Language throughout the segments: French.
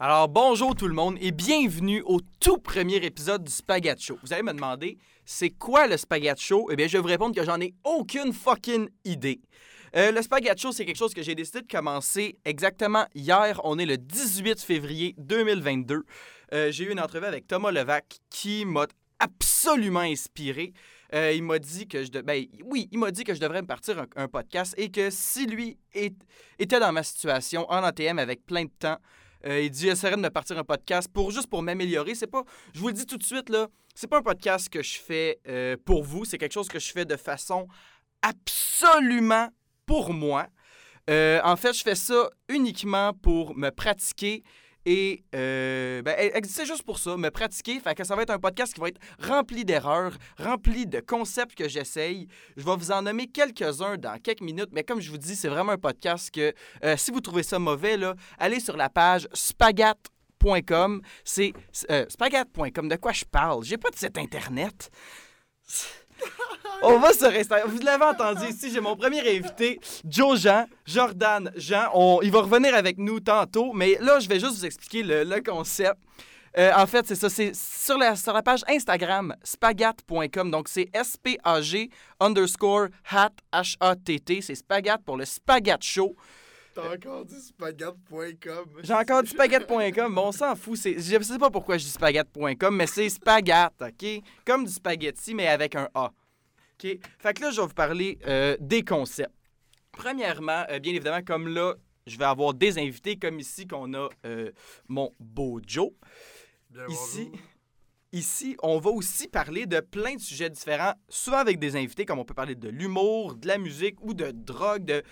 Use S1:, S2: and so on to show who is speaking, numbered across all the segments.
S1: Alors, bonjour tout le monde et bienvenue au tout premier épisode du Spaghetti Show. Vous allez me demander, c'est quoi le Spaghetti Show? Eh bien, je vais vous répondre que j'en ai aucune fucking idée. Euh, le Spaghetti Show, c'est quelque chose que j'ai décidé de commencer exactement hier. On est le 18 février 2022. Euh, j'ai eu une entrevue avec Thomas Levac qui m'a absolument inspiré. Euh, il m'a dit que je de- ben, oui, il m'a dit que je devrais me partir un, podcast et que si lui était dans ma situation en ATM avec plein de temps, euh, il dit essaierait de me partir un podcast pour juste pour m'améliorer. C'est pas, je vous le dis tout de suite là, c'est pas un podcast que je fais euh, pour vous. C'est quelque chose que je fais de façon absolument pour moi. Euh, en fait, je fais ça uniquement pour me pratiquer et euh, ben, ex- c'est juste pour ça, me pratiquer. Fait que ça va être un podcast qui va être rempli d'erreurs, rempli de concepts que j'essaye. Je vais vous en nommer quelques-uns dans quelques minutes, mais comme je vous dis, c'est vraiment un podcast que euh, si vous trouvez ça mauvais, là, allez sur la page spagat.com. C'est euh, spagat.com. De quoi je parle? J'ai pas de site internet. On va sur Instagram. Vous l'avez entendu ici, j'ai mon premier invité, Joe Jean, Jordan Jean. Il va revenir avec nous tantôt, mais là, je vais juste vous expliquer le, le concept. Euh, en fait, c'est ça, c'est sur la, sur la page Instagram, spagat.com. Donc, c'est S-P-A-G underscore hat, H-A-T-T. C'est spagat pour le spagat show.
S2: T'as encore dit spaghette.com.
S1: J'ai encore dit spaghette.com, mais on s'en fout. Je sais pas pourquoi je dis spaghette.com, mais c'est spaghette, OK? Comme du spaghetti, mais avec un A. OK? Fait que là, je vais vous parler euh, des concepts. Premièrement, euh, bien évidemment, comme là, je vais avoir des invités, comme ici, qu'on a euh, mon beau Joe.
S2: Bien,
S1: Ici,
S2: bonjour.
S1: ici, on va aussi parler de plein de sujets différents, souvent avec des invités, comme on peut parler de l'humour, de la musique ou de drogue, de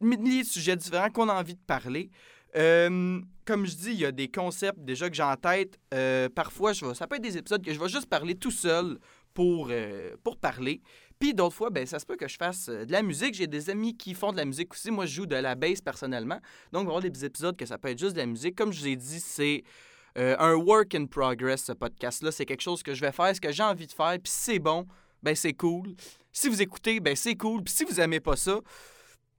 S1: milliers sujets différents qu'on a envie de parler. Euh, comme je dis, il y a des concepts déjà que j'ai en tête. Euh, parfois, je vais, ça peut être des épisodes que je vais juste parler tout seul pour, euh, pour parler. Puis d'autres fois, ben, ça se peut que je fasse de la musique. J'ai des amis qui font de la musique aussi. Moi, je joue de la bass personnellement. Donc, il va y avoir des épisodes que ça peut être juste de la musique. Comme je vous ai dit, c'est un work in progress, ce podcast-là. C'est quelque chose que je vais faire, ce que j'ai envie de faire. Puis si c'est bon, ben c'est cool. Si vous écoutez, ben c'est cool. Puis si vous aimez pas ça,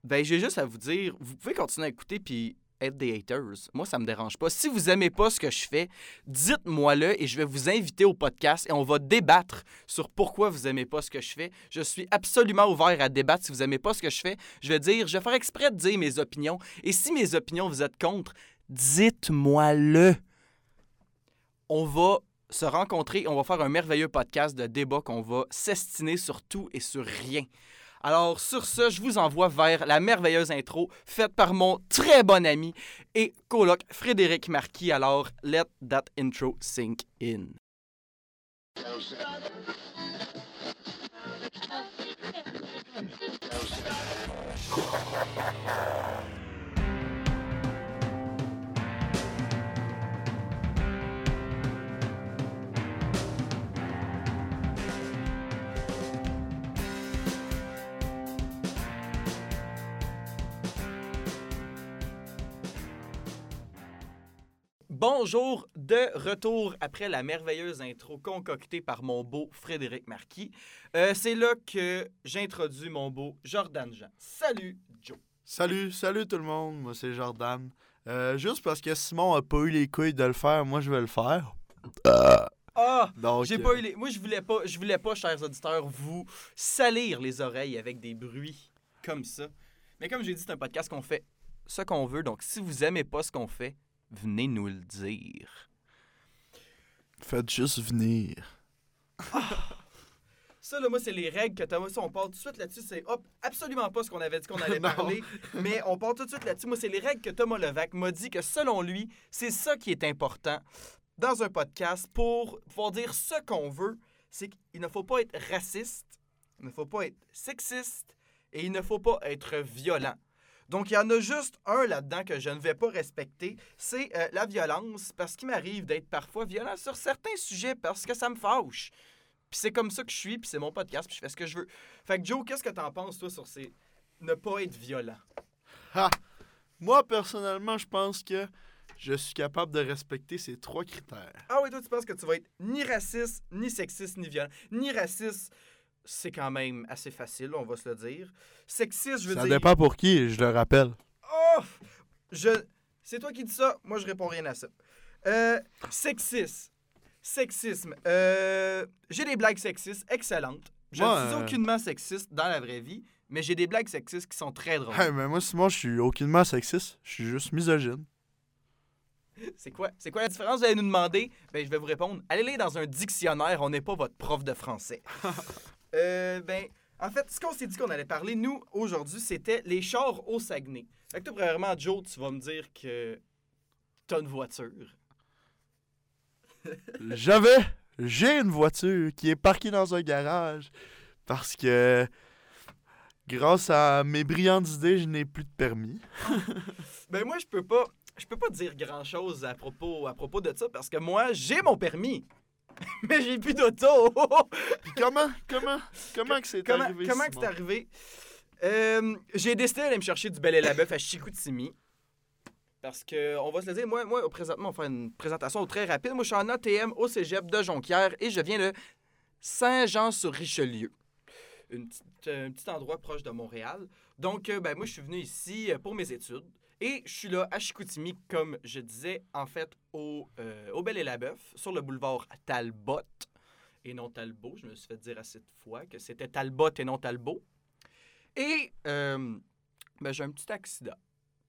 S1: ben j'ai juste à vous dire, vous pouvez continuer à écouter puis être des haters. Moi, ça me dérange pas. Si vous aimez pas ce que je fais, dites-moi-le et je vais vous inviter au podcast et on va débattre sur pourquoi vous aimez pas ce que je fais. Je suis absolument ouvert à débattre. Si vous aimez pas ce que je fais, je vais dire, je vais faire exprès de dire mes opinions. Et si mes opinions vous êtes contre, dites-moi-le. On va se rencontrer, on va faire un merveilleux podcast de débat qu'on va s'estiner sur tout et sur rien. Alors, sur ce, je vous envoie vers la merveilleuse intro faite par mon très bon ami et coloc Frédéric Marquis. Alors, let that intro sink in. Bonjour, de retour après la merveilleuse intro concoctée par mon beau Frédéric Marquis. Euh, C'est là que j'introduis mon beau Jordan Jean. Salut, Joe.
S2: Salut, salut tout le monde. Moi, c'est Jordan. Euh, juste parce que Simon a pas eu les couilles de le faire, moi, je vais le faire.
S1: Ah!
S2: Donc,
S1: J'ai
S2: euh,
S1: pas eu les... Moi, je voulais pas, je voulais pas, chers auditeurs, vous salir les oreilles avec des bruits comme ça. Mais comme j'ai dit, c'est un podcast qu'on fait ce qu'on veut. Donc, si vous aimez pas ce qu'on fait, venez nous le dire.
S2: Faites juste venir.
S1: Ça, là, moi, c'est les règles que Thomas, on part tout de suite là-dessus. C'est hop, absolument pas ce qu'on avait dit qu'on allait parler. mais on part tout de suite là-dessus. Moi, c'est les règles que Thomas Levac m'a dit que selon lui, c'est ça qui est important dans un podcast pour pouvoir dire ce qu'on veut. C'est qu'il ne faut pas être raciste, il ne faut pas être sexiste et il ne faut pas être violent. Donc, il y en a juste un là-dedans que je ne vais pas respecter, c'est euh, la violence, parce qu'il m'arrive d'être parfois violent sur certains sujets parce que ça me fâche. Puis c'est comme ça que je suis, puis c'est mon podcast, puis je fais ce que je veux. Fait que Joe, qu'est-ce que t'en penses, toi, sur ces... ne pas être violent?
S2: Ha! Moi, personnellement, je pense que je suis capable de respecter ces trois critères.
S1: Ah oui, toi, tu penses que tu vas être ni raciste, ni sexiste, ni violent. Ni raciste, c'est quand même assez facile, on va se le dire. Sexiste, je veux
S2: Ça
S1: dire...
S2: dépend pour qui, je le rappelle.
S1: Oh! Je... C'est toi qui dis ça. Moi, je réponds rien à ça. Euh, sexisme. Sexisme. Euh, j'ai des blagues sexistes excellentes. Je
S2: Moi,
S1: ne suis
S2: euh,
S1: aucunement sexiste dans la vraie vie, mais j'ai des blagues sexistes qui sont très drôles.
S2: Hey, mais moi, Simon, je suis aucunement sexiste. Je suis juste misogyne.
S1: C'est quoi? C'est quoi la différence? Vous allez nous demander. Ben, je vais vous répondre. Allez lire dans un dictionnaire, on n'est pas votre prof de français. euh, ben, en fait, ce qu'on s'est dit qu'on allait parler, nous, aujourd'hui, c'était les chars au Saguenay. Fait que toi, premièrement, Joe, tu vas me dire que t'as une voiture.
S2: J'avais, j'ai une voiture qui est parquée dans un garage parce que grâce à mes brillantes idées, je n'ai plus de permis.
S1: Ben, moi, je peux pas. Je peux pas dire grand-chose à propos, à propos de ça parce que moi, j'ai mon permis. Mais j'ai plus d'auto.
S2: Puis comment, comment, comment que c'est
S1: comment
S2: arrivé
S1: comment que c'est arrivé? Euh, j'ai décidé d'aller me chercher du bel et la bœuf à Chicoutimi. Parce que, on va se le dire, moi, moi présentement, on va faire une présentation très rapide. Moi, je suis en ATM au cégep de Jonquière et je viens de Saint-Jean-sur-Richelieu. Une petite- un petit endroit proche de Montréal. Donc, euh, ben, moi, je suis venu ici euh, pour mes études. Et je suis là à Chicoutimi, comme je disais, en fait, au, euh, Bel et la sur le boulevard Talbot et non Talbot. Je me suis fait dire à cette fois que c'était Talbot et non Talbot. Et euh, ben, j'ai un petit accident.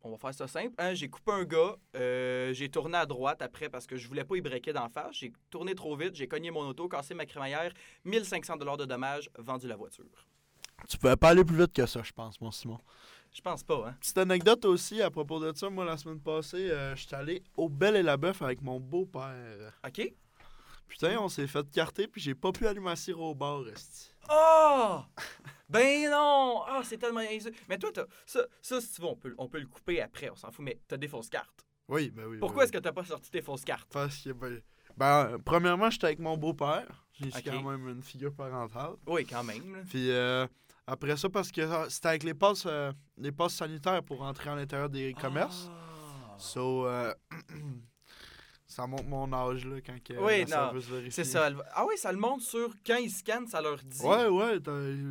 S1: On va faire ça simple. hein. J'ai coupé un gars, euh, j'ai tourné à droite après parce que je voulais pas y breaker d'en face. J'ai tourné trop vite, j'ai cogné mon auto, cassé ma crémaillère, 1500 de dommages, vendu la voiture.
S2: Tu pouvais pas aller plus vite que ça, je pense, mon Simon.
S1: Je pense pas, hein?
S2: Petite anecdote aussi à propos de ça. Moi, la semaine passée, euh, j'étais allé au Bel et la Bœuf avec mon beau-père.
S1: OK?
S2: Putain, on s'est fait carter, puis j'ai pas pu aller m'asseoir au bar, esti.
S1: Oh! Ben non! Ah, c'est tellement. Mais toi, t'as- ça, ça, si tu veux, on peut, on peut le couper après, on s'en fout, mais t'as des fausses cartes.
S2: Oui, ben oui.
S1: Pourquoi est-ce que t'as pas sorti tes fausses cartes?
S2: Parce que, ben, ben, premièrement, j'étais avec mon beau-père. J'ai
S1: Ok.
S2: quand même une figure parentale.
S1: Oui, quand même.
S2: Puis euh, après ça, parce que euh, c'était avec les passes, euh, les passes sanitaires pour entrer à l'intérieur des commerces.
S1: Ah.
S2: So, euh, ça montre mon âge, là, quand que,
S1: Oui. C'est ça. elle va- Ah oui, ça le montre sur quand ils scannent, ça leur dit.
S2: Ouais, ouais.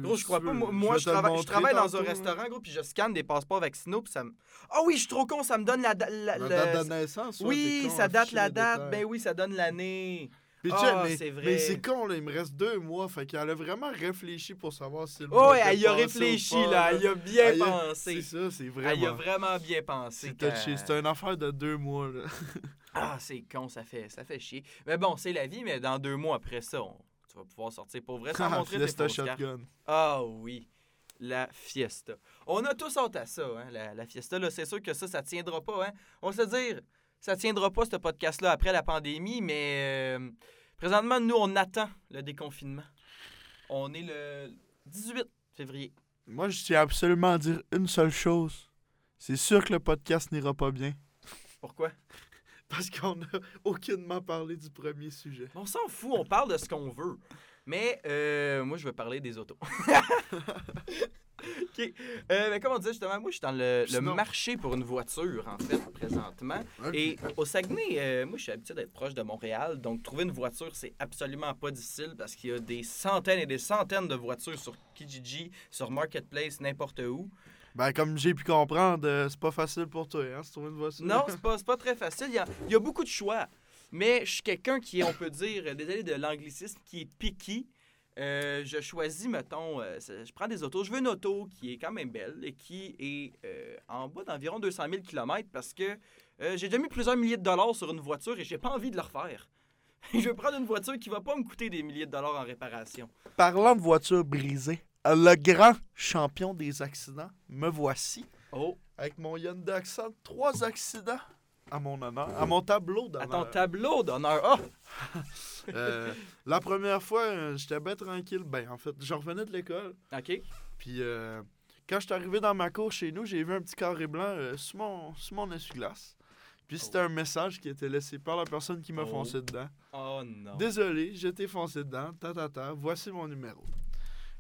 S1: Gros, je crois pas. Moi, je, travaille, je
S2: montrer
S1: travaille dans un
S2: là.
S1: restaurant, gros, puis je scanne des passeports vaccinaux, puis ça me. Ah oui, je suis trop con, ça me donne la, la-
S2: La
S1: le-
S2: date de naissance,
S1: Oui,
S2: con,
S1: ça date la date. Ben oui, ça donne l'année. Ah,
S2: mais,
S1: c'est vrai.
S2: mais c'est con, là, il me reste deux mois. Fait qu'elle a vraiment réfléchi pour savoir si le
S1: Oh, ouais, elle y a réfléchi,
S2: pas,
S1: là. Elle y a bien
S2: Elle
S1: pensé.
S2: C'est ça, c'est
S1: Elle y a
S2: vraiment.
S1: vraiment bien pensé.
S2: C'est une affaire de deux mois, là.
S1: Ah, c'est con, ça fait, ça fait chier. Mais bon, c'est la vie, mais dans deux mois après ça, on- tu vas pouvoir sortir pour vrai sans montrer tes
S2: Fiesta
S1: fausses.
S2: Shotgun.
S1: Ah oui, la fiesta. On a tous hâte à ça, hein, la, la fiesta. Là, c'est sûr que ça, ça tiendra pas. Hein. On va se dire, ça tiendra pas, ce podcast-là, après la pandémie, mais euh, présentement, nous, on attend le déconfinement. On est le 18 février.
S2: Moi, je tiens absolument à dire une seule chose. C'est sûr que le podcast n'ira pas bien.
S1: Pourquoi?
S2: Parce qu'on n'a aucunement parlé du premier sujet.
S1: On s'en fout, on parle de ce qu'on veut. Mais euh, moi, je veux parler des autos. OK. Euh, mais comme on disait justement, moi, je suis dans le, le marché pour une voiture, en fait, présentement. Et au Saguenay, euh, moi, je suis habitué d'être proche de Montréal. Donc, trouver une voiture, c'est absolument pas difficile parce qu'il y a des centaines et des centaines de voitures sur Kijiji, sur Marketplace, n'importe où.
S2: Ben, comme j'ai pu comprendre, euh, c'est pas facile pour toi, hein, se trouver une voiture.
S1: Non, c'est pas, c'est pas très facile. Il y, a, il y a beaucoup de choix. Mais je suis quelqu'un qui est, on peut dire, euh, désolé de l'anglicisme, qui est picky. Euh, je choisis, mettons, euh, je prends des autos. Je veux une auto qui est quand même belle et qui est euh, en bas d'environ 200 000 km parce que j'ai déjà mis plusieurs milliers de dollars sur une voiture et j'ai pas envie de le refaire. je veux prendre une voiture qui va pas me coûter des milliers de dollars en réparation.
S2: Parlant de voiture brisée, le grand champion des accidents, me voici.
S1: Oh,
S2: Avec mon Hyundai Accent, trois accidents à mon honneur, à mon tableau
S1: à
S2: d'honneur.
S1: ton tableau d'honneur.
S2: Euh, la première fois, euh, j'étais bien tranquille. Ben, en fait, je revenais de l'école.
S1: OK.
S2: Puis euh, quand je suis arrivé dans ma cour chez nous, j'ai vu un petit carré blanc euh, sur mon, sur mon essuie-glace. Puis c'était un message qui était laissé par la personne qui m'a
S1: Oh.
S2: foncé dedans.
S1: Oh non.
S2: Désolé, j'étais foncé dedans. Ta, ta, ta, voici mon numéro.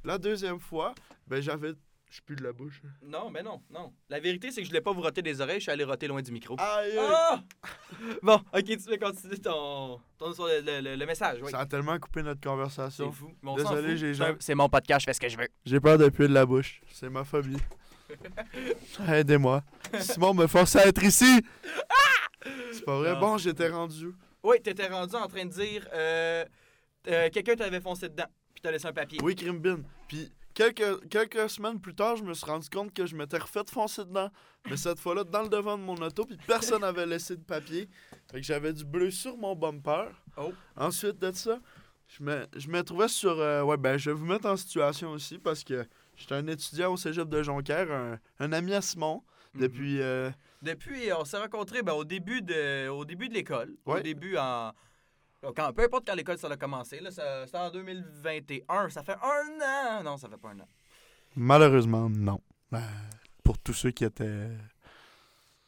S2: La deuxième fois, ben j'avais. Je pue de la bouche.
S1: Non, mais non, non. La vérité, c'est que je voulais pas vous roter des oreilles, je suis allé roter loin du micro.
S2: Aïe! aïe.
S1: Ah! Bon, ok, tu peux continuer ton, ton sur le, le- le- le message. Oui.
S2: Ça a tellement coupé notre
S1: C'est
S2: conversation.
S1: fou. on s'en
S2: Désolé, j'ai
S1: C'est
S2: jamais-
S1: C'est mon podcast, je fais ce que je veux.
S2: J'ai peur de puer de la bouche. C'est ma phobie. Aidez-moi. Simon me forçait à être ici. C'est pas vrai.
S1: Non.
S2: Bon, j'étais rendu.
S1: Oui, t'étais rendu en train de dire euh, euh, quelqu'un t'avait foncé dedans, puis t'as laissé un papier.
S2: Oui, Crimbin. Puis quelques, quelques semaines plus tard, je me suis rendu compte que je m'étais refait foncer dedans. Mais cette fois-là, dans le devant de mon auto, puis personne n'avait laissé de papier. Fait que j'avais du bleu sur mon bumper.
S1: Oh.
S2: Ensuite de ça, je me, je me trouvais sur. euh, ouais, ben, je vais vous mettre en situation aussi parce que j'étais un étudiant au cégep de Jonquière, un, un ami à Simon.
S1: Mhm.
S2: Depuis. euh,
S1: Depuis, on s'est rencontrés ben, au début de, au début de l'école. Au début en. Quand, peu importe quand l'école ça a commencé, là, ça- c'était en 2021. Ça fait un an? Non, ça fait pas un an.
S2: malheureusement, non. Euh, pour tous ceux qui étaient.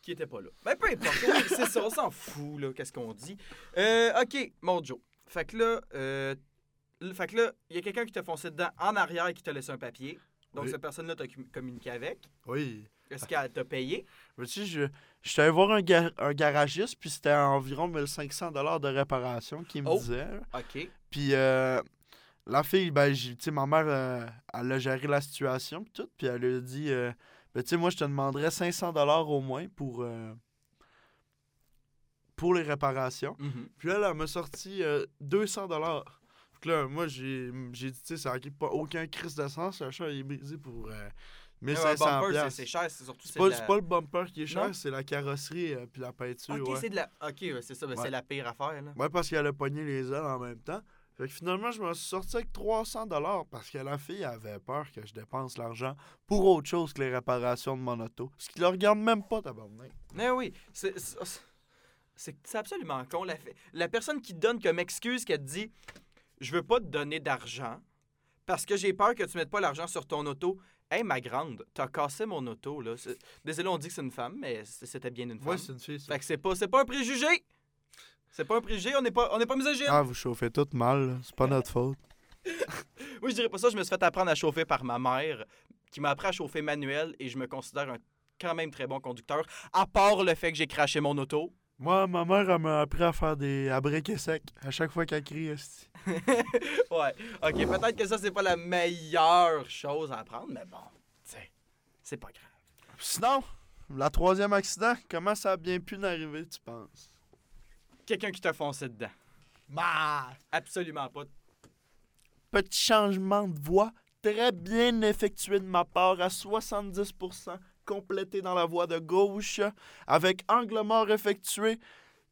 S1: Qui était pas là. Ben, peu importe. Oui, c'est ça, on s'en fout, là, qu'est-ce qu'on dit. Euh, OK, mon Joe. Fait que là, euh, fait que là, il y a quelqu'un qui t'a foncé dedans en arrière et qui t'a laissé un papier. Donc,
S2: Oui.
S1: cette personne-là t'a com- communiqué avec.
S2: Oui.
S1: Est-ce qu'elle t'a payé?
S2: Mais tu sais, je, je suis allé voir un, gar- un garagiste, puis c'était environ 1500 de réparation qu'il me
S1: Oh.
S2: disait.
S1: OK.
S2: Puis euh, la fille, ben, tu sais, ma mère, euh, elle a géré la situation, puis tout, puis elle lui a dit, euh, ben, tu sais, moi, je te demanderais 500 au moins pour, pour les réparations.
S1: Mhm.
S2: Puis là, elle m'a sorti euh, 200 dollars. là, moi, j'ai j'ai dit, tu sais, ça n'a pas aucun crise de sens. Le chat il est brisé pour euh,
S1: Mais un
S2: 1500
S1: bumper, c'est- cher, c'est surtout...
S2: C'est pas,
S1: la-
S2: pas le bumper qui est cher, c'est la carrosserie euh, puis la peinture.
S1: OK,
S2: ouais.
S1: c'est de la... OK, ouais, c'est ça, ben,
S2: Ouais.
S1: c'est la pire affaire, là.
S2: Ouais, parce qu'elle a pogné les ailes en même temps. Fait que finalement, je me suis sorti avec 300 dollars parce que la fille avait peur que je dépense l'argent pour autre chose que les réparations de mon auto. Ce qui le regarde même pas, tabarnak.
S1: Mais oui, c'est c'est- absolument con. La, la personne qui te donne comme excuse qu'elle te dit Je veux pas te donner d'argent parce que j'ai peur que tu mettes pas l'argent sur ton auto. Hey, ma grande, t'as cassé mon auto, là. C'est- Désolé, on dit que c'est une femme, mais c'était bien une femme.
S2: Ouais, c'est une fille, ça.
S1: fait que c'est pas, c'est pas un préjugé! C'est pas un préjugé, on n'est pas, on n'est pas misogyne!
S2: Ah, vous chauffez tout mal, là. c'est pas notre faute.
S1: Oui, je dirais pas ça, je me suis fait apprendre à chauffer par ma mère, qui m'a appris à chauffer manuel, et je me considère un quand même très bon conducteur, à part le fait que j'ai craché mon auto.
S2: Moi, ma mère, elle m'a appris à faire des à briquer sec à chaque fois qu'elle crie. esti.
S1: Ouais. OK, peut-être que ça, c'est pas la meilleure chose à apprendre, mais bon, tu sais, c'est pas grave.
S2: Sinon, la troisième accident, comment ça a bien pu n'arriver, tu penses?
S1: Quelqu'un qui t'a foncé dedans. Bah! Absolument pas.
S2: Petit changement de voie, très bien effectué de ma part à 70%, complété dans la voie de gauche, avec angle mort effectué.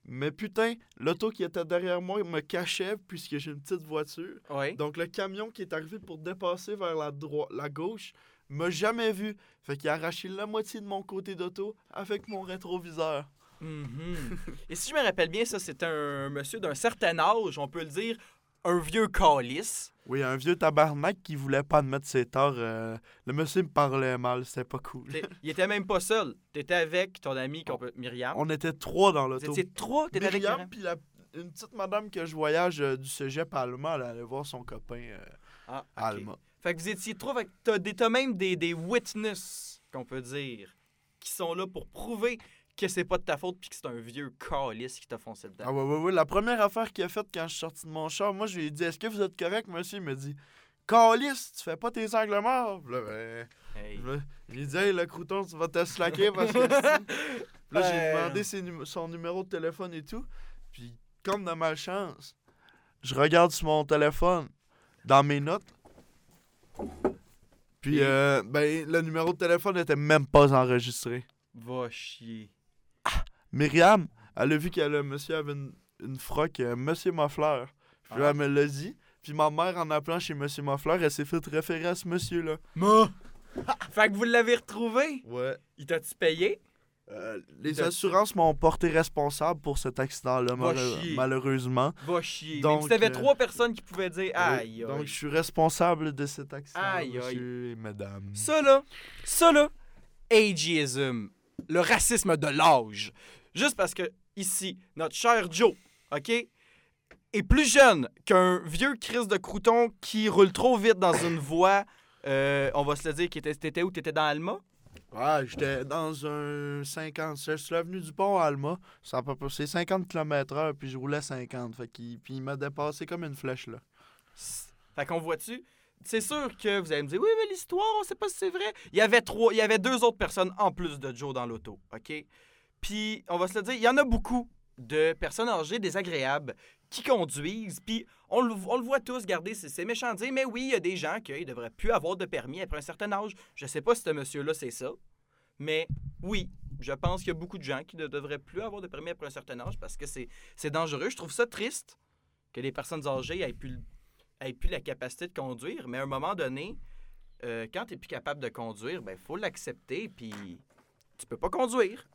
S2: Mais putain, l'auto qui était derrière moi me cachait puisque j'ai une petite voiture. Donc le camion qui est arrivé pour dépasser vers la, droite, la gauche m'a jamais vu. Fait qu'il a arraché la moitié de mon côté d'auto avec mon rétroviseur.
S1: Mhm. Et si je me rappelle bien, ça, c'est un monsieur d'un certain âge, on peut le dire, un vieux calice.
S2: Oui, un vieux tabarnak qui voulait pas admettre ses torts. euh, le monsieur me parlait mal, c'était pas cool.
S1: Il était même pas seul. T'étais avec ton ami peut- Myriam.
S2: On était trois dans l'auto.
S1: étiez trois, t'étais avec
S2: Myriam, puis la- une petite madame que je voyage euh, du cégep Alma, elle allait voir son copain euh,
S1: Ah. Fait que vous étiez trop. Fait que t'as même des, des witness, qu'on peut dire, qui sont là pour prouver que c'est pas de ta faute puis que c'est un vieux calice qui t'a foncé dedans.
S2: Ah ouais, ouais, ouais. La première affaire qu'il a faite quand je suis sorti de mon char, moi, je lui ai dit Est-ce que vous êtes correct, monsieur? Il me dit Calice, tu fais pas tes angles morts? Là, ben,
S1: Hey.
S2: je lui ai dit Hey, le crouton, tu vas te slacker parce que. là, j'ai demandé ses son numéro de téléphone et tout. Puis, comme de malchance, je regarde sur mon téléphone, dans mes notes. Puis, euh, ben, le numéro de téléphone n'était même pas enregistré.
S1: Va chier.
S2: Myriam, elle a vu que le monsieur avait une, une froc euh, Monsieur Moffleur. Puis
S1: Ah.
S2: elle me l'a dit. Puis ma mère, en appelant chez Monsieur Moffleur, elle s'est fait référer à ce monsieur-là.
S1: Ma! fait que vous l'avez retrouvé?
S2: Ouais.
S1: Il t'a-tu payé?
S2: Euh, les assurances m'ont porté responsable pour cet accident-là,
S1: chier.
S2: malheureusement.
S1: Va chier.
S2: Donc,
S1: Même si t'avais
S2: euh,
S1: trois personnes qui pouvaient dire aïe, aïe.
S2: Donc, je suis responsable de cet accident,
S1: Aïe, aïe.
S2: monsieur et madame.
S1: Ça là, ça là, ageism, le racisme de l'âge. Juste parce que ici, notre cher Joe, OK, est plus jeune qu'un vieux Chris de crouton qui roule trop vite dans une voie. euh, on va se le dire, qui était, t'étais où? T'étais dans Alma?
S2: Ouais, j'étais dans un 50. Je suis venu du pont à Alma. Ça a pas passé 50 km/h, puis je roulais 50. Fait qu'il puis il m'a dépassé comme une flèche, là.
S1: Fait qu'on voit-tu, c'est sûr que vous allez me dire, oui, mais l'histoire, on sait pas si c'est vrai. Il y avait trois, il y avait deux autres personnes en plus de Joe dans l'auto, OK? Puis, on va se le dire, il y en a beaucoup de personnes âgées désagréables qui conduisent, puis on le, voit tous, garder c'est méchant de dire, mais oui, il y a des gens qui devraient plus avoir de permis après un certain âge. Je sais pas si ce monsieur-là, c'est ça, mais oui, je pense qu'il y a beaucoup de gens qui ne devraient plus avoir de permis après un certain âge parce que c'est dangereux. Je trouve ça triste que les personnes âgées aient plus, la capacité de conduire, mais à un moment donné, euh, quand tu n'es plus capable de conduire, ben faut l'accepter, puis tu peux pas conduire.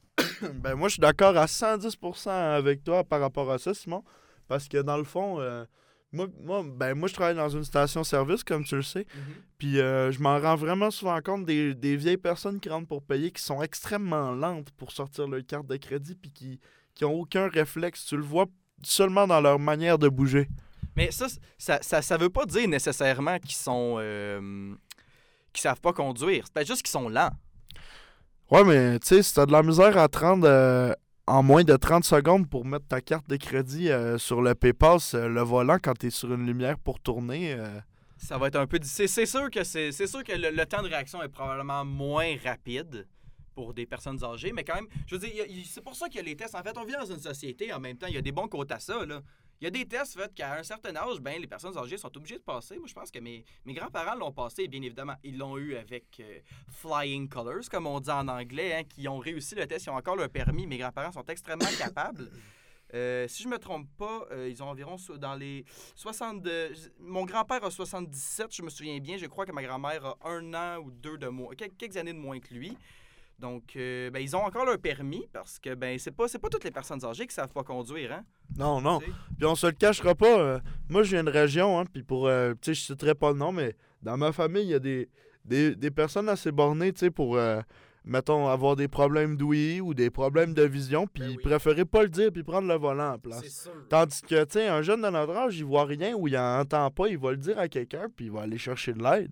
S2: Ben moi, je suis d'accord à 110% avec toi par rapport à ça, Simon, parce que dans le fond, euh, moi, moi, ben, moi, je travaille dans une station-service, comme tu le sais. Mhm. Puis euh, je m'en rends vraiment souvent compte des, vieilles personnes qui rentrent pour payer qui sont extrêmement lentes pour sortir leur carte de crédit puis qui, qui ont aucun réflexe. Tu le vois seulement dans leur manière de bouger.
S1: Mais ça, ça, ça, veut pas dire nécessairement qu'ils sont. Euh, qu'ils savent pas conduire. C'est juste qu'ils sont lents.
S2: Ouais, mais tu sais, si t'as de la misère à 30, en moins de 30 secondes pour mettre ta carte de crédit euh, sur le PayPass, euh, le volant, quand tu es sur une lumière pour tourner. Euh,
S1: ça va être un peu. C'est sûr que c'est sûr que le, temps de réaction est probablement moins rapide pour des personnes âgées, mais quand même, je veux dire, c'est pour ça qu'il y a les tests. En fait, on vit dans une société en même temps, il y a des bons côtés à ça. Là. Il y a des tests faits qu'à un certain âge, ben, les personnes âgées sont obligées de passer. Moi, je pense que mes, mes grands-parents l'ont passé, bien évidemment, ils l'ont eu avec euh, Flying Colors, comme on dit en anglais, hein, qui ont réussi le test, ils ont encore leur permis. Mes grands-parents sont extrêmement capables. Euh, si je me trompe pas, euh, ils ont environ dans les 62. Mon grand-père a 77, je me souviens bien. Je crois que ma grand-mère a un an ou deux de moins, quelques années de moins que lui. Donc, euh, ben, ils ont encore leur permis parce que ben c'est pas, pas toutes les personnes âgées qui savent pas conduire, hein?
S2: Non, non. Puis on se le cachera pas. Euh, moi, je viens de région, hein, puis pour... Euh, tu sais, je citerai pas le nom, mais dans ma famille, il y a des, des, personnes assez bornées, tu sais, pour, mettons, avoir des problèmes d'ouïe ou des problèmes de vision, puis ben ils préféraient pas le dire puis prendre le volant en place. Tandis que, tu sais, un jeune de notre âge, il voit rien ou il entend pas, il va le dire à quelqu'un, puis il va aller chercher de l'aide.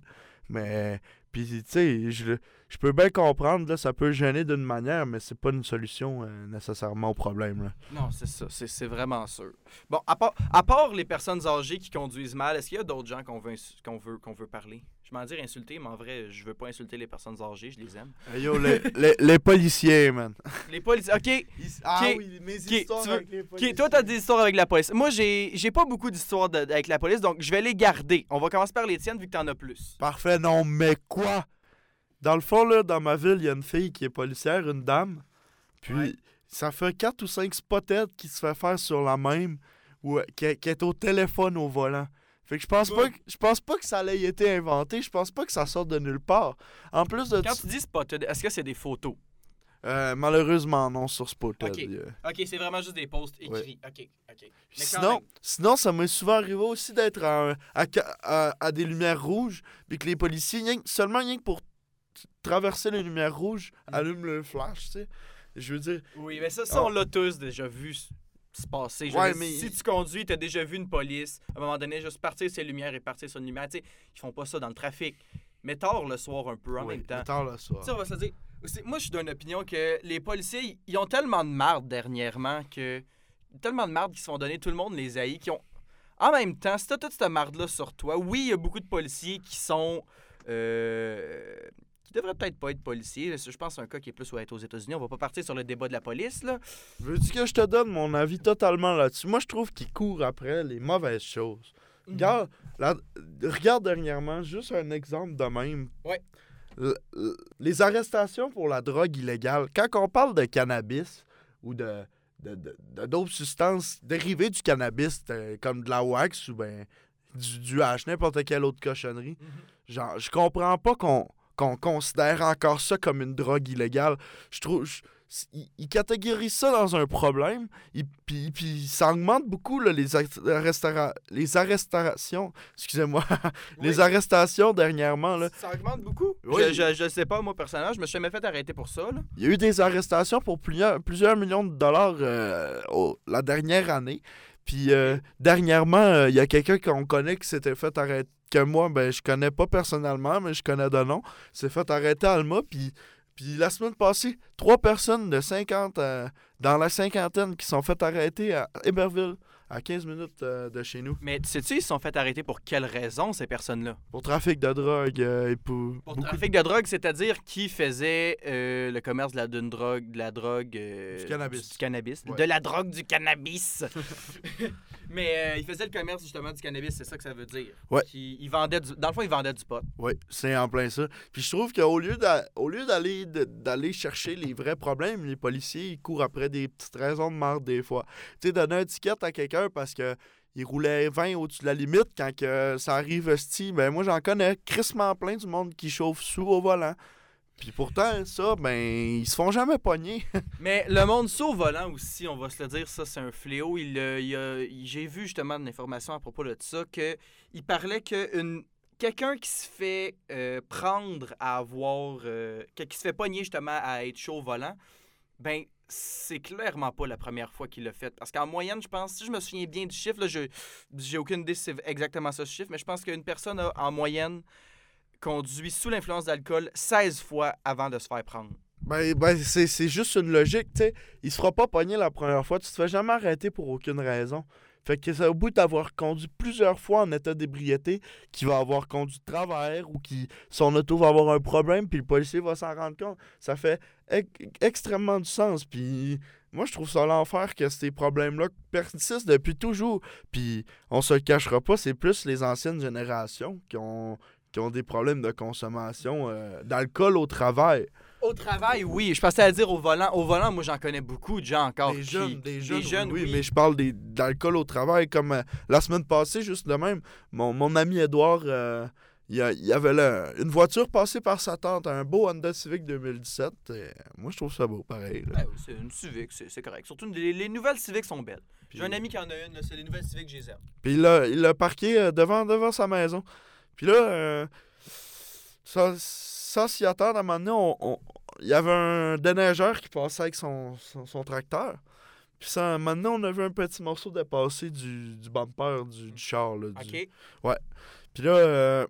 S2: Mais puis, tu sais, je, je, peux bien comprendre, là, ça peut gêner d'une manière, mais c'est pas une solution euh, nécessairement au problème. Là.
S1: Non, c'est ça, c'est vraiment sûr. Bon, à part, à part les personnes âgées qui conduisent mal, est-ce qu'il y a d'autres gens qu'on veut, qu'on veut, qu'on veut parler? Je m'en dire insulter, mais en vrai, je veux pas insulter les personnes âgées, je les aime.
S2: yo, les, les, policiers, man.
S1: Les policiers, ok.
S2: Ah oui, mes histoires avec les policiers.
S1: Toi, t'as des histoires avec la police. Moi, j'ai pas beaucoup d'histoires avec la police, donc je vais les garder. On va commencer par les tiennes vu que t'en as plus.
S2: Parfait, non, mais quoi? Dans le fond, là, dans ma ville, il y a une fille qui est policière, une dame. Puis, ça fait quatre ou cinq spotettes qui se fait faire sur la même, ou qui est au téléphone au volant. Fait que je pense pas que, je pense pas que ça ait été inventé, je pense pas que ça sorte de nulle part. En plus de
S1: Quand tu dis Spotted, est-ce que c'est des photos?
S2: Euh, malheureusement non sur Spotted.
S1: OK, c'est vraiment juste des posts écrits. OK, OK.
S2: sinon, sinon, ça m'est souvent arrivé aussi d'être à, à, des lumières rouges, puis que les policiers, seulement rien que pour traverser les lumières rouges, mm. allument le flash, tu sais. Je veux dire...
S1: Oui, mais ça, ça on l'a tous déjà vu se passer. Si tu conduis, tu as déjà vu une police, à un moment donné, juste partir ses lumières et partir sur une lumière. sais, ils font pas ça dans le trafic. Mais tard le soir un peu en même temps.
S2: Tard le soir.
S1: on va se dire, moi, je suis d'une opinion que les policiers, ils ont tellement de marde dernièrement que. Tellement de marde qu'ils se font donner, tout le monde les haït, qui ont. En même temps, si t'as toute cette marde-là sur toi, oui, il y a beaucoup de policiers qui sont. Euh, qui devrait peut-être pas être policier. Je pense que c'est un cas qui est plus être aux États-Unis. On va pas partir sur le débat de la police. là.
S2: Veux-tu que je te donne mon avis totalement là-dessus? Moi, je trouve qu'il court après les mauvaises choses. Mhm. Regarde, regarde dernièrement, juste un exemple de même.
S1: Ouais.
S2: les arrestations pour la drogue illégale, quand on parle de cannabis ou de d'autres substances dérivées du cannabis, comme de la wax ou ben, du, du hash, n'importe quelle autre cochonnerie, mhm. genre, je comprends pas qu'on qu'on considère encore ça comme une drogue illégale. Je trouve. ils, catégorisent ça dans un problème, puis, puis ça augmente beaucoup là, les, les arrestations. Excusez-moi. les arrestations dernièrement. Là.
S1: Ça augmente beaucoup. Je, ne sais pas, moi, personnellement, je me suis jamais fait arrêter pour ça. Là.
S2: Il y a eu des arrestations pour plusieurs, plusieurs millions de dollars euh, la dernière année. Puis euh, dernièrement, euh, il y a quelqu'un qu'on connaît qui s'était fait arrêter que moi, ben, je connais pas personnellement, mais je connais de nom, s'est fait arrêter à Alma. Puis, la semaine passée, trois personnes de 50 dans la cinquantaine qui sont fait arrêter à Eberville à 15 minutes euh, de chez nous.
S1: Mais sais-tu, ils se sont fait arrêter pour quelle raison, ces personnes-là?
S2: Pour trafic de drogue euh, et pour.
S1: Pour trafic de drogue, c'est-à-dire qui faisait euh, le commerce de la, d'une drogue, de la drogue...
S2: Du cannabis.
S1: Du, cannabis.
S2: Ouais.
S1: De la drogue du cannabis. Mais euh, il faisait le commerce, justement, du cannabis, c'est ça que ça veut dire.
S2: Ouais.
S1: Du- Dans le fond, il vendait du pot.
S2: Oui, c'est en plein ça. Puis je trouve qu'au lieu d'a- au lieu d'aller d'aller chercher les vrais problèmes, les policiers ils courent après des petites raisons de merde des fois. Tu sais, donner un ticket à quelqu'un parce que il roulait 20 au-dessus de la limite quand que ça arrive sti, ben moi j'en connais crissement plein du monde qui chauffe sous au volant. Puis pourtant ça ben ils se font jamais pogner.
S1: Mais le monde au volant aussi, on va se le dire, ça c'est un fléau. Il, euh, J'ai vu justement de l'information à propos de ça que il parlait que une quelqu'un qui se fait euh, prendre à avoir euh, qui se fait pogner justement à être chaud au volant, ben c'est clairement pas la première fois qu'il l'a fait. Parce qu'en moyenne, je pense, si je me souviens bien du chiffre, là, je j'ai aucune idée si c'est exactement ce chiffre, mais je pense qu'une personne a en moyenne conduit sous l'influence d'alcool 16 fois avant de se faire prendre.
S2: Ben, ben c'est c'est juste une logique, tu sais. Il se fera pas pogner la première fois. Tu te fais jamais arrêter pour aucune raison. Fait que c'est au bout d'avoir conduit plusieurs fois en état d'ébriété qu'il va avoir conduit de travers ou qui son auto va avoir un problème puis le policier va s'en rendre compte. Ça fait ex- extrêmement du sens. Puis moi, je trouve ça l'enfer que ces problèmes-là persistent depuis toujours. Puis on se le cachera pas, c'est plus les anciennes générations qui ont, qui ont des problèmes de consommation euh, d'alcool au travail.
S1: Au travail, oui. Je passais à dire au volant. Au volant, moi, j'en connais beaucoup de gens encore.
S2: Des
S1: qui-
S2: jeunes, des jeunes, oui,
S1: oui.
S2: mais je parle d'alcool au travail. Comme euh, la semaine passée, juste de même, mon, mon ami Edouard, euh, il, il avait là, une voiture passée par sa tante, un beau Honda Civic 2017. et moi, je trouve ça beau, pareil. là.
S1: Ben c'est une Civic, c'est correct. Surtout, les, les nouvelles Civic sont belles. J'ai un ami qui en a une, là, c'est les nouvelles Civic que j'ai
S2: puis il l'a il l'a parqué euh, devant, devant sa maison. Puis là, euh, ça, ça s'y attendre, à un moment donné, on- on- il y avait un déneigeur qui passait avec son, son, son tracteur. Puis ça, maintenant, on a vu un petit morceau dépassé du, du bumper du, du char. Là, du-
S1: OK.
S2: Puis là, euh,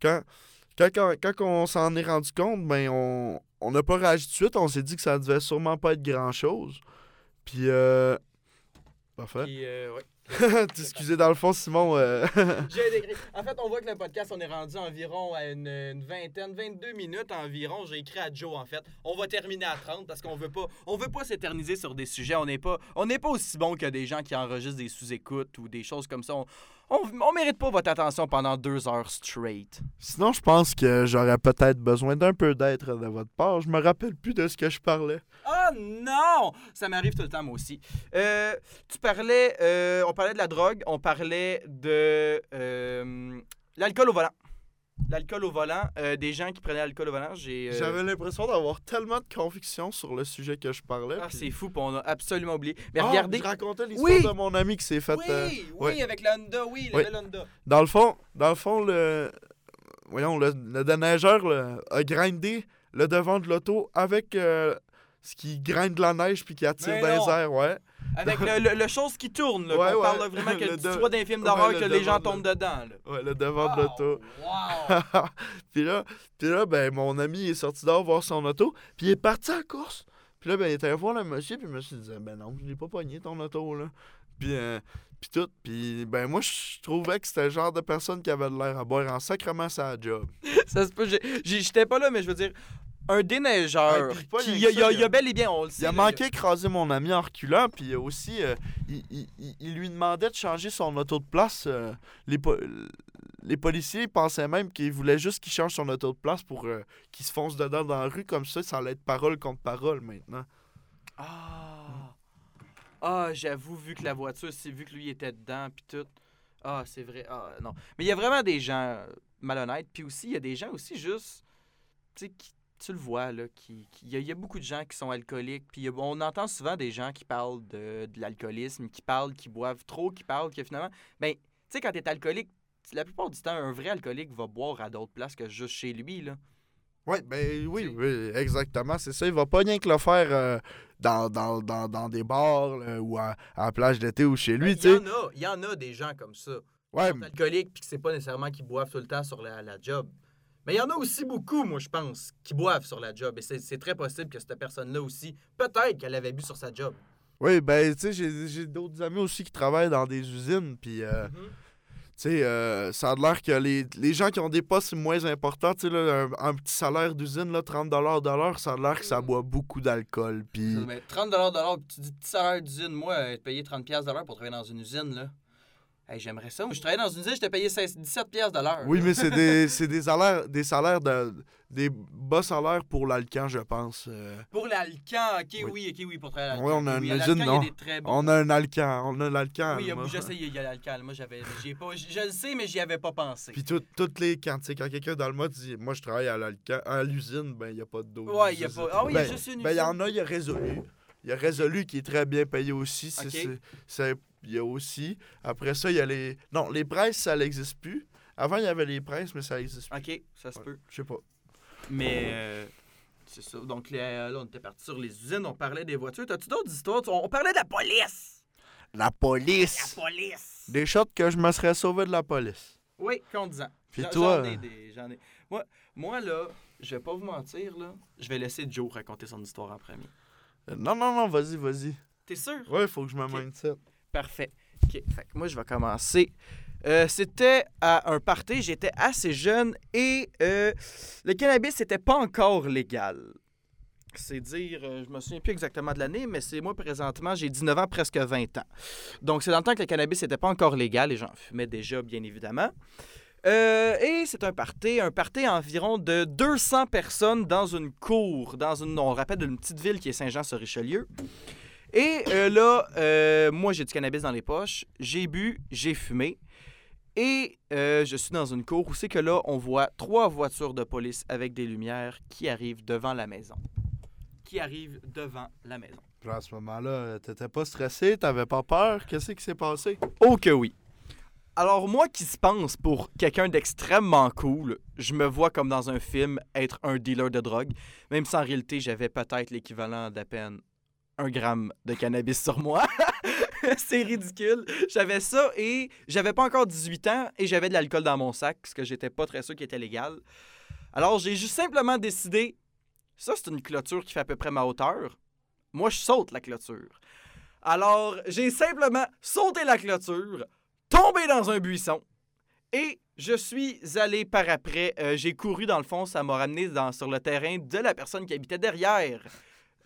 S2: quand, on s'en est rendu compte, ben on on n'a pas réagi tout de suite. On s'est dit que ça devait sûrement pas être grand-chose. Puis, euh... Parfait.
S1: Puis, euh, ouais.
S2: Excusez, dans le fond, Simon... euh,
S1: J'ai décrit- En fait, on voit que le podcast, on est rendu environ à une, une vingtaine, 22 minutes environ. J'ai écrit à Joe, en fait. On va terminer à 30 parce qu'on veut pas on veut pas s'éterniser sur des sujets. On n'est pas, on pas aussi bon que des gens qui enregistrent des sous-écoutes ou des choses comme ça. On, on, on mérite pas votre attention pendant deux heures straight.
S2: Sinon, je pense que j'aurais peut-être besoin d'un peu d'aide de votre part. Je me rappelle plus de ce que je parlais.
S1: Oh non! Ça m'arrive tout le temps, moi aussi. Euh, tu parlais, euh, on parlait de la drogue, on parlait de euh, l'alcool au volant. L'alcool au volant, euh, des gens qui prenaient l'alcool au volant, j'ai... euh,
S2: J'avais l'impression d'avoir tellement de conviction sur le sujet que je parlais.
S1: Ah,
S2: puis-
S1: c'est fou, puis on a absolument oublié. Mais
S2: Ah,
S1: regardez...
S2: Je racontais l'histoire
S1: Oui!
S2: de mon ami qui s'est fait...
S1: Oui,
S2: euh,
S1: oui,
S2: ouais.
S1: avec la Honda, oui, la
S2: Oui.
S1: belle Honda.
S2: Dans le fond, dans le fond, le. Voyons, le, le déneigeur là, a grindé le devant de l'auto avec euh, ce qui grind de la neige puis qui attire
S1: Mais
S2: dans
S1: non.
S2: les airs, ouais.
S1: Avec le, le- le chose qui tourne, là,
S2: Ouais,
S1: qu'on
S2: ouais.
S1: parle vraiment que
S2: Le
S1: tu les films
S2: ouais,
S1: d'horreur que les gens
S2: de-
S1: tombent dedans. Là.
S2: Ouais, le devant de l'auto.
S1: Wow!
S2: puis là, puis là, ben, mon ami est sorti dehors voir son auto, puis il est parti à la course. Puis là, ben, il était allé voir le monsieur, puis le monsieur disait, ben non, je l'ai pas pogné ton auto, là. Puis, euh, puis tout. Puis, ben, moi, je trouvais que c'était le genre de personne qui avait de l'air à boire en sacrement sa job.
S1: Ça se peut, j'étais pas là, mais je veux dire, un déneigeur,
S2: rien
S1: il, il a- bel et bien, on le sait.
S2: Il a manqué écraser mon ami en reculant, puis aussi, euh, il, il- il- il lui demandait de changer son auto de place. euh, les, po- les policiers pensaient même qu'ils voulaient juste qu'il change son auto de place pour euh, qu'il se fonce dedans dans la rue, comme ça, ça allait être parole contre parole maintenant.
S1: Ah, ah j'avoue, vu que la voiture, c'est vu que lui était dedans, puis tout. Ah, c'est vrai. Ah, non. Mais il y a vraiment des gens malhonnêtes, puis aussi, il y a des gens aussi juste, tu sais, qui- tu le vois, là, il y, a- il y a beaucoup de gens qui sont alcooliques, puis on entend souvent des gens qui parlent de, de l'alcoolisme, qui parlent, qui boivent trop, qui parlent, que finalement, ben, tu sais, quand t'es alcoolique, la plupart du temps, un vrai alcoolique va boire à d'autres places que juste chez lui, là.
S2: Ouais, ben oui, oui, exactement, c'est ça. Il va pas rien que le faire euh, dans, dans, dans, dans des bars là, ou à, à la plage d'été ou chez lui,
S1: Ben,
S2: tu
S1: Il y
S2: sais.
S1: en a, il y en a des gens comme ça.
S2: Ouais,
S1: qui sont alcooliques puis que c'est pas nécessairement qu'ils boivent tout le temps sur la, la job. Mais il y en a aussi beaucoup, moi, je pense, qui boivent sur la job. Et c'est très possible que cette personne-là aussi, peut-être qu'elle avait bu sur sa job.
S2: Oui, ben, tu sais, j'ai d'autres amis aussi qui travaillent dans des usines, puis, euh,
S1: Mhm.
S2: tu sais, euh, ça a l'air que les, les gens qui ont des postes moins importants, tu sais, un, un petit salaire d'usine, là, 30 de l'heure, ça a l'air que ça
S1: Mm.
S2: boit beaucoup d'alcool, puis...
S1: Mais 30 de l'heure, tu dis petit salaire d'usine, moi, te payer 30 de l'heure pour travailler dans une usine, là. Hey, J'aimerais ça. Moi, je travaillais dans une usine, j'étais payé 16 17 de l'heure.
S2: Oui, mais c'est des, c'est des salaires, des salaires de, des bas salaires pour l'Alcan, je pense. euh.
S1: Pour l'Alcan, ok,
S2: Oui.
S1: oui. ok, oui, pour travailler à l'Alcan.
S2: Oui, on a
S1: oui,
S2: une usine, non? On a un Alcan, on a l'Alcan.
S1: Oui, il y a-
S2: moi.
S1: je sais, il y a l'Alcan. Moi, j'avais, pas, je, le sais, mais j'y avais pas pensé.
S2: Puis tout- toutes les quand, quand quelqu'un dans le mode dit moi je travaille à l'Alcan, à l'usine, ben il n'y a pas d'eau.
S1: Ouais, il y a pas. Ah oui, il y a
S2: ben,
S1: juste une
S2: ben, il y en
S1: usine.
S2: a, il y a résolu. Il y a résolu qui est très bien payé aussi. c'est- c'est- c'est- Il y a aussi. Après ça, il y a les. Non, les presses, ça n'existe plus. Avant, il y avait les presses, mais ça existe plus.
S1: Ok, ça se peut.
S2: Je sais pas.
S1: Mais euh, c'est ça. Donc là, là, on était parti sur les usines, on parlait des voitures. T'as-tu d'autres histoires? On, on parlait de la police!
S2: La
S1: La
S2: police!
S1: police!
S2: Des shots que je me serais sauvé de la police.
S1: Oui, conduisant.
S2: Puis
S1: J'en-
S2: toi,
S1: J'en ai des. J'en ai. Moi, moi, là, je vais pas vous mentir, là. Je vais laisser Joe raconter son histoire en premier.
S2: Euh, Non, non, non, vas-y, vas-y.
S1: T'es sûr?
S2: Ouais, faut que je me
S1: Ok.
S2: mindset.
S1: Parfait. OK. Fait que moi, je vais commencer. Euh, c'était à un party, j'étais assez jeune et euh, le cannabis n'était pas encore légal. C'est dire, euh, je me souviens plus exactement de l'année, mais c'est moi présentement, j'ai 19 ans, presque 20 ans. Donc c'est dans le temps que le cannabis n'était pas encore légal et j'en fumais déjà, bien évidemment. Euh, et c'est un party, un party environ de 200 personnes dans une cour, dans une, on rappelle, une petite ville qui est Saint-Jean-sur-Richelieu. Et euh, là, euh, moi, j'ai du cannabis dans les poches, j'ai bu, j'ai fumé. Et je suis dans une cour où c'est que là, on voit trois voitures de police avec des lumières qui arrivent devant la maison. Qui arrivent devant la maison.
S2: Puis à ce moment-là, t'étais pas stressé, t'avais pas peur? Qu'est-ce qui s'est passé?
S1: Oh que oui. Alors moi qui se pense pour quelqu'un d'extrêmement cool, je me vois comme dans un film être un dealer de drogue, même si en réalité j'avais peut-être l'équivalent d'à peine un gramme de cannabis sur moi. C'est ridicule. J'avais ça et j'avais pas encore 18 ans et j'avais de l'alcool dans mon sac, ce que j'étais pas très sûr qui était légal. Alors j'ai juste simplement décidé, ça c'est une clôture qui fait à peu près ma hauteur. Moi je saute la clôture. Alors j'ai simplement sauté la clôture, tombé dans un buisson et je suis allé par après. euh, j'ai couru dans le fond, ça m'a ramené sur le terrain de la personne qui habitait derrière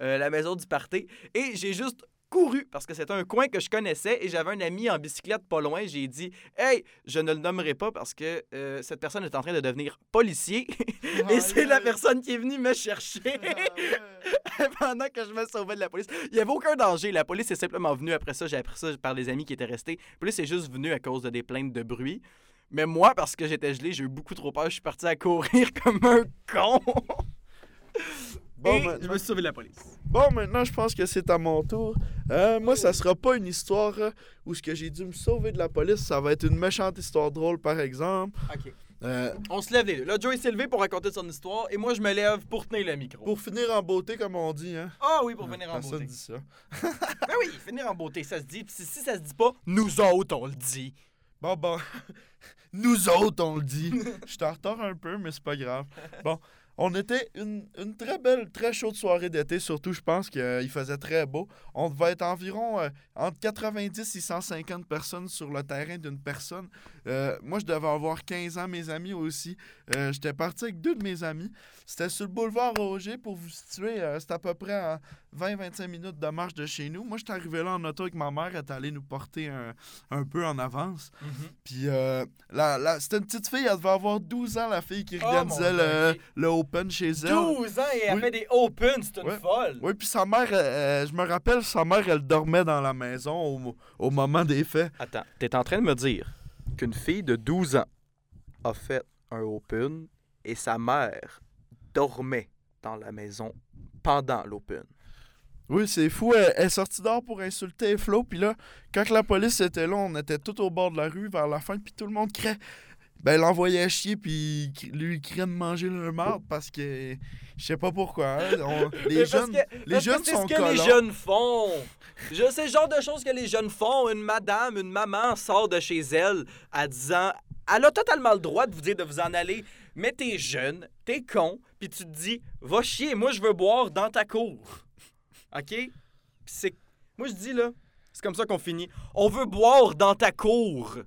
S1: euh, la maison du party. Et j'ai juste couru parce que c'était un coin que je connaissais et j'avais un ami en bicyclette pas loin. J'ai dit Hey, je ne le nommerai pas parce que euh, cette personne est en train de devenir policier et c'est la personne qui est venue me chercher pendant que je me sauvais de la police. Il n'y avait aucun danger. La police est simplement venue après ça. J'ai appris ça par des amis qui étaient restés. La police est juste venue à cause de des plaintes de bruit. Mais moi, parce que j'étais gelé, j'ai eu beaucoup trop peur. Je suis parti à courir comme un con.
S2: Bon,
S1: Et je me suis sauvé de la police.
S2: Bon, maintenant, je pense que c'est à mon tour. Euh, moi, ça sera pas une histoire où ce que j'ai dû me sauver de la police. Ça va être une méchante histoire drôle, par exemple.
S1: OK.
S2: Euh,
S1: On se lève les deux. Là, Joey s'est levé pour raconter son histoire et moi, je me lève pour tenir le micro.
S2: pour finir en beauté, comme on dit, hein.
S1: Ah oui, pour venir en
S2: Personne
S1: beauté.
S2: dit ça.
S1: Ben oui, finir en beauté, ça se dit. Puis si, si ça se dit pas, nous autres, on le dit.
S2: Bon, bon. Nous autres, on le dit. Je suis en retard un peu, mais c'est pas grave. Bon, on était une, une très belle, très chaude soirée d'été. Surtout, je pense qu'il faisait très beau. On devait être environ euh, entre 90 et 150 personnes sur le terrain d'une personne. Euh, moi, je devais avoir 15 ans, mes amis aussi. Euh, J'étais parti avec deux de mes amis. C'était sur le boulevard Roger, pour vous situer. C'était à peu près à 20-25 minutes de marche de chez nous. Moi, j'étais arrivé là en auto avec ma mère. Elle est allée nous porter un, un peu en avance. Puis euh, la, la- c'était une petite fille, elle devait avoir 12 ans, la fille qui
S1: Oh,
S2: organisait le, le Open chez elle.
S1: 12 ans et elle
S2: Oui.
S1: fait des open, c'est une
S2: Ouais.
S1: folle.
S2: Oui, puis sa mère, euh, je me rappelle, sa mère, elle dormait dans la maison au, au moment des faits.
S1: Attends, t'es en train de me dire qu'une fille de 12 ans a fait un open et sa mère dormait dans la maison pendant l'open?
S2: Oui, c'est fou. Elle, elle est sortie dehors pour insulter Flo. Puis là, quand la police était là, on était tout au bord de la rue vers la fin. Puis tout le monde criait. Ben, elle envoyait chier. Puis lui, criait de manger le marde parce que. Je sais pas pourquoi. hein, on- les jeunes,
S1: que-
S2: les jeunes
S1: c'est
S2: sont
S1: ce que les jeunes font. Je sais le genre de choses que les jeunes font. Une madame, une maman sort de chez elle à disant elle a totalement le droit de vous dire de vous en aller, mais t'es jeune, t'es con, puis tu te dis va chier, moi je veux boire dans ta cour. OK? C'est Moi, je dis, là, c'est comme ça qu'on finit. On veut boire dans ta cour.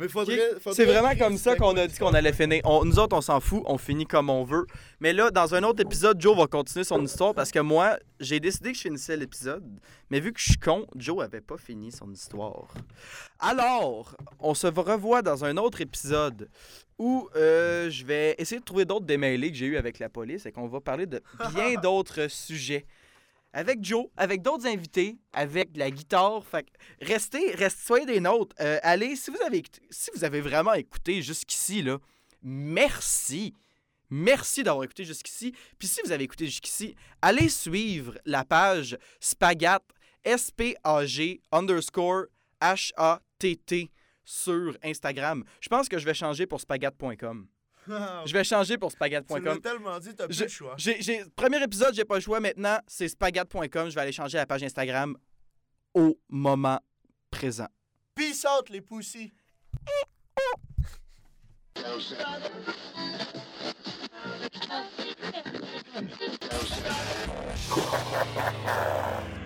S2: Mais faudrait. faudrait
S1: C'est vraiment comme ça qu'on a dit qu'on allait finir. On- nous autres, on s'en fout, on finit comme on veut. Mais là, dans un autre épisode, Joe va continuer son histoire parce que moi, j'ai décidé que je finissais l'épisode. Mais vu que je suis con, Joe avait pas fini son histoire. Alors, on se revoit dans un autre épisode où euh, je vais essayer de trouver d'autres démêlés que j'ai eu avec la police et qu'on va parler de bien d'autres sujets. Avec Joe, avec d'autres invités, avec la guitare. Fait restez, restez, soyez des nôtres. Euh, allez, si vous avez si vous avez vraiment écouté jusqu'ici, là, merci. Merci d'avoir écouté jusqu'ici. Puis si vous avez écouté jusqu'ici, allez suivre la page Spagat, S-P-A-G underscore H-A-T-T sur Instagram. Je pense que je vais changer pour spagat.com. Je vais changer pour
S2: Tu l'as
S1: spagat.com.
S2: tellement dit, t'as plus
S1: Je-
S2: le choix.
S1: Premier épisode, j'ai pas le choix. Maintenant, c'est spagat.com. Je vais aller changer la page Instagram au moment présent.
S2: Peace out, les poussies.